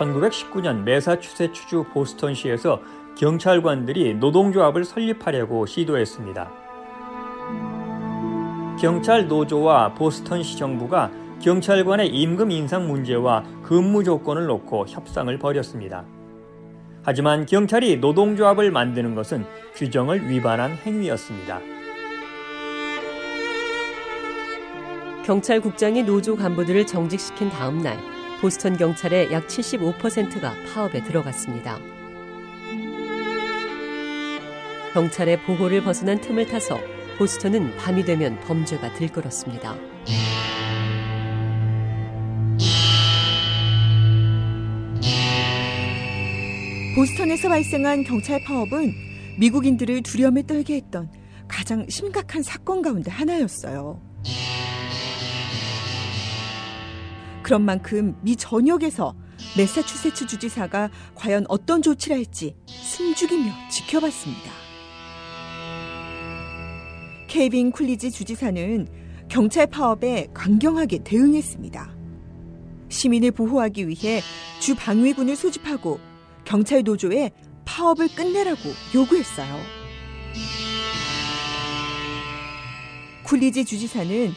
(1919년) 매사추세츠주 보스턴시에서 경찰관들이 노동조합을 설립하려고 시도했습니다. 경찰 노조와 보스턴시 정부가 경찰관의 임금 인상 문제와 근무 조건을 놓고 협상을 벌였습니다. 하지만 경찰이 노동조합을 만드는 것은 규정을 위반한 행위였습니다. 경찰국장이 노조 간부들을 정직시킨 다음 날 보스턴 경찰의 약 75%가 파업에 들어갔습니다. 경찰의 보호를 벗어난 틈을 타서 보스턴은 밤이 되면 범죄가 들끓었습니다. 보스턴에서 발생한 경찰 파업은 미국인들을 두려움에 떨게 했던 가장 심각한 사건 가운데 하나였어요. 그런 만큼 미 전역에서 메사추세츠 주지사가 과연 어떤 조치를 할지 숨죽이며 지켜봤습니다. 케이빈 쿨리지 주지사는 경찰 파업에 강경하게 대응했습니다. 시민을 보호하기 위해 주 방위군을 소집하고 경찰 노조에 파업을 끝내라고 요구했어요. 쿨리지 주지사는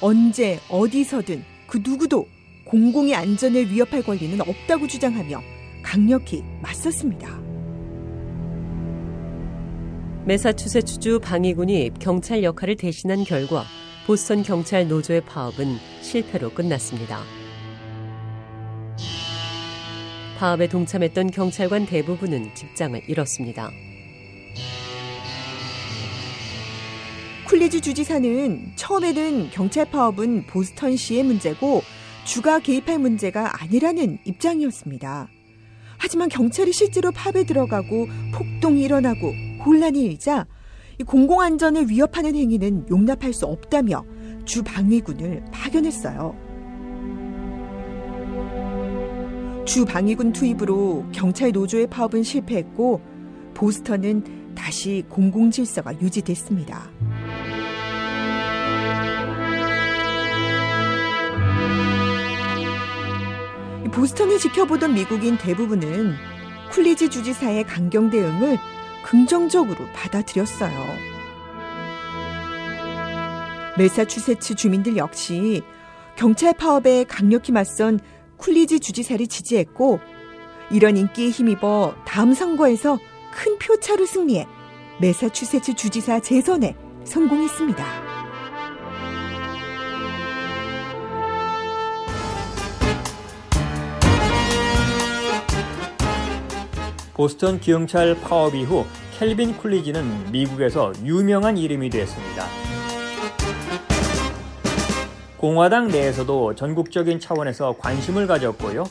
언제 어디서든 그 누구도 공공의 안전을 위협할 권리는 없다고 주장하며 강력히 맞섰습니다. 메사추세츠주 방위군이 경찰 역할을 대신한 결과 보스턴 경찰 노조의 파업은 실패로 끝났습니다. 파업에 동참했던 경찰관 대부분은 직장을 잃었습니다. 쿨리지 주지사는 처음에는 경찰 파업은 보스턴시의 문제고 주가 개입할 문제가 아니라는 입장이었습니다. 하지만 경찰이 실제로 파업에 들어가고 폭동이 일어나고 혼란이 일자 공공안전을 위협하는 행위는 용납할 수 없다며 주 방위군을 파견했어요. 주 방위군 투입으로 경찰 노조의 파업은 실패했고 보스턴은 다시 공공 질서가 유지됐습니다. 보스턴을 지켜보던 미국인 대부분은 쿨리지 주지사의 강경 대응을 긍정적으로 받아들였어요. 메사추세츠 주민들 역시 경찰 파업에 강력히 맞선 쿨리지 주지사를 지지했고 이런 인기에 힘입어 다음 선거에서 큰 표차로 승리해 메사추세츠 주지사 재선에 성공했습니다. 보스턴 경찰 파업 이후 켈빈 쿨리지는 미국에서 유명한 이름이 되었습니다. 공화당 내에서도 전국적인 차원에서 관심을 가졌고요.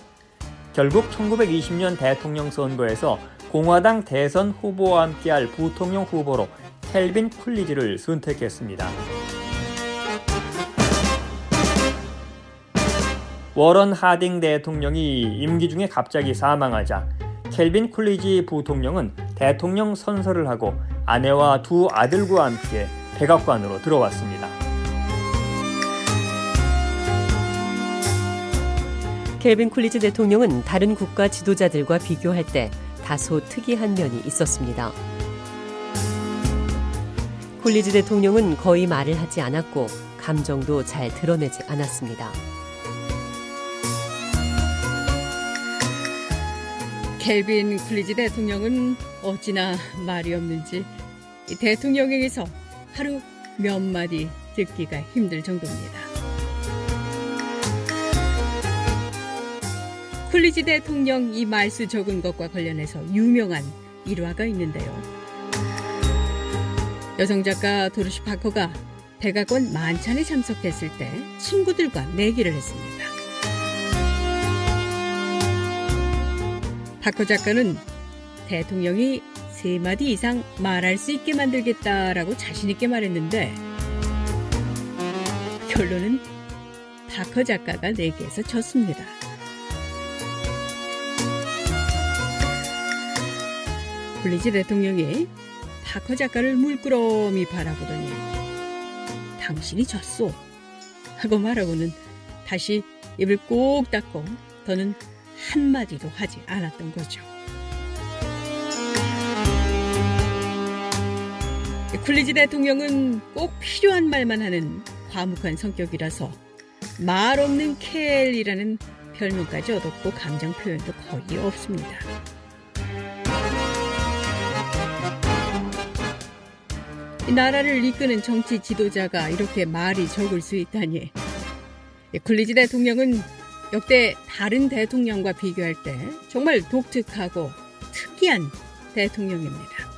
결국 1920년 대통령 선거에서 공화당 대선 후보와 함께할 부통령 후보로 켈빈 쿨리지를 선택했습니다. 워런 하딩 대통령이 임기 중에 갑자기 사망하자 켈빈 쿨리지 부통령은 대통령 선서를 하고 아내와 두 아들과 함께 백악관으로 들어왔습니다. 켈빈 쿨리지 대통령은 다른 국가 지도자들과 비교할 때 다소 특이한 면이 있었습니다. 쿨리지 대통령은 거의 말을 하지 않았고 감정도 잘 드러내지 않았습니다. 켈빈 쿨리지 대통령은 어찌나 말이 없는지 대통령에게서 하루 몇 마디 듣기가 힘들 정도입니다. 쿨리지 대통령 이 말수 적은 것과 관련해서 유명한 일화가 있는데요. 여성 작가 도르시 파커가 백악관 만찬에 참석했을 때 친구들과 내기를 했습니다. 박호 작가는 대통령이 세 마디 이상 말할 수 있게 만들겠다라고 자신있게 말했는데 결론은 박허 작가가 내기에서 졌습니다. 굴리지 대통령이 박허 작가를 물끄러미 바라보더니 당신이 졌소 하고 말하고는 다시 입을 꼭 닫고 더는 한마디도 하지 않았던 거죠. 쿨리지 대통령은 꼭 필요한 말만 하는 과묵한 성격이라서 말 없는 켈이라는 별명까지 얻었고 감정 표현도 거의 없습니다. 이 나라를 이끄는 정치 지도자가 이렇게 말이 적을 수 있다니. 쿨리지 대통령은 역대 다른 대통령과 비교할 때 정말 독특하고 특이한 대통령입니다.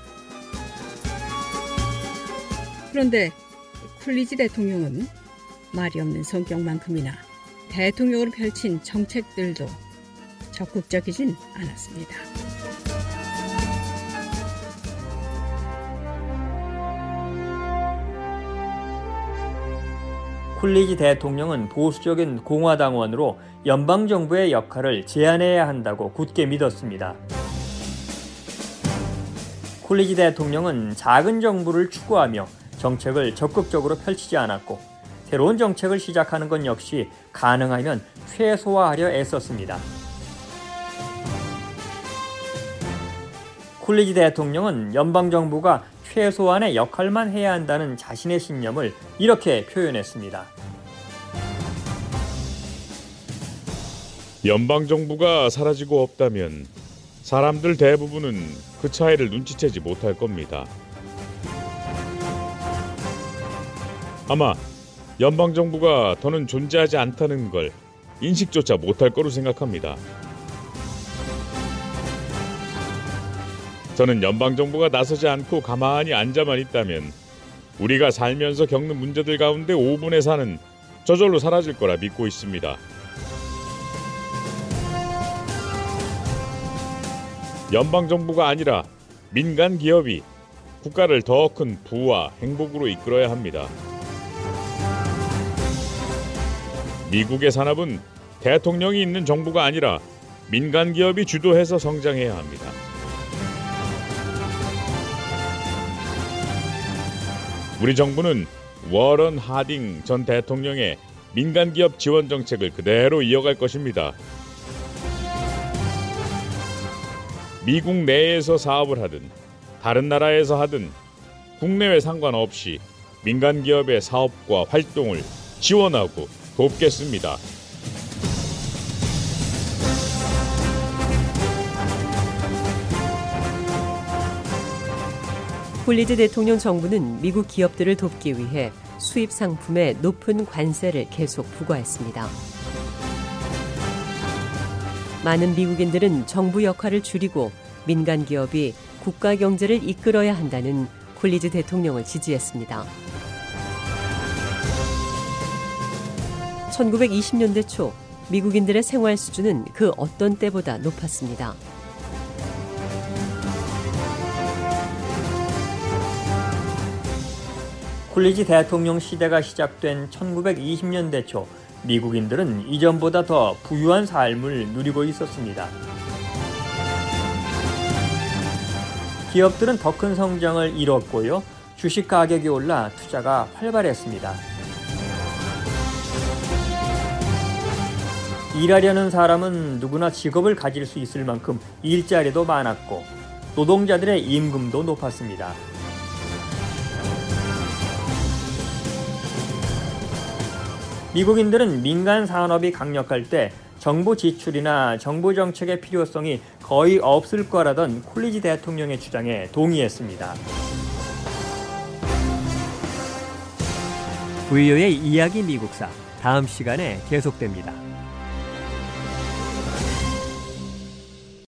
그런데 쿨리지 대통령은 말이 없는 성격만큼이나 대통령으로 펼친 정책들도 적극적이진 않았습니다. 쿨리지 대통령은 보수적인 공화당원으로 연방정부의 역할을 제한해야 한다고 굳게 믿었습니다. 쿨리지 대통령은 작은 정부를 추구하며 정책을 적극적으로 펼치지 않았고 새로운 정책을 시작하는 건 역시 가능하면 최소화하려 애썼습니다. 쿨리지 대통령은 연방정부가 최소한의 역할만 해야 한다는 자신의 신념을 이렇게 표현했습니다. 연방 정부가 사라지고 없다면 사람들 대부분은 그 차이를 눈치채지 못할 겁니다. 아마 연방 정부가 더는 존재하지 않다는 걸 인식조차 못할 거로 생각합니다. 저는 연방 정부가 나서지 않고 가만히 앉아만 있다면 우리가 살면서 겪는 문제들 가운데 5분의 4는 저절로 사라질 거라 믿고 있습니다. 연방 정부가 아니라 민간 기업이 국가를 더 큰 부와 행복으로 이끌어야 합니다. 미국의 산업은 대통령이 있는 정부가 아니라 민간 기업이 주도해서 성장해야 합니다. 우리 정부는 워런 하딩 전 대통령의 민간 기업 지원 정책을 그대로 이어갈 것입니다. 미국 내에서 사업을 하든 다른 나라에서 하든 국내외 상관없이 민간 기업의 사업과 활동을 지원하고 돕겠습니다. 쿨리지 대통령 정부는 미국 기업들을 돕기 위해 수입 상품에 높은 관세를 계속 부과했습니다. 많은 미국인들은 정부 역할을 줄이고 민간 기업이 국가 경제를 이끌어야 한다는 콜리즈 대통령을 지지했습니다. 1920년대 초 미국인들의 생활 수준은 그 어떤 때보다 높았습니다. 쿨리지 대통령 시대가 시작된 1920년대 초 미국인들은 이전보다 더 부유한 삶을 누리고 있었습니다. 기업들은 더 큰 성장을 이뤘고요. 주식 가격이 올라 투자가 활발했습니다. 일하려는 사람은 누구나 직업을 가질 수 있을 만큼 일자리도 많았고 노동자들의 임금도 높았습니다. 미국인들은 민간 산업이 강력할 때 정부 지출이나 정부 정책의 필요성이 거의 없을 거라던 콜리지 대통령의 주장에 동의했습니다. 부유의 이야기 미국사 다음 시간에 계속됩니다.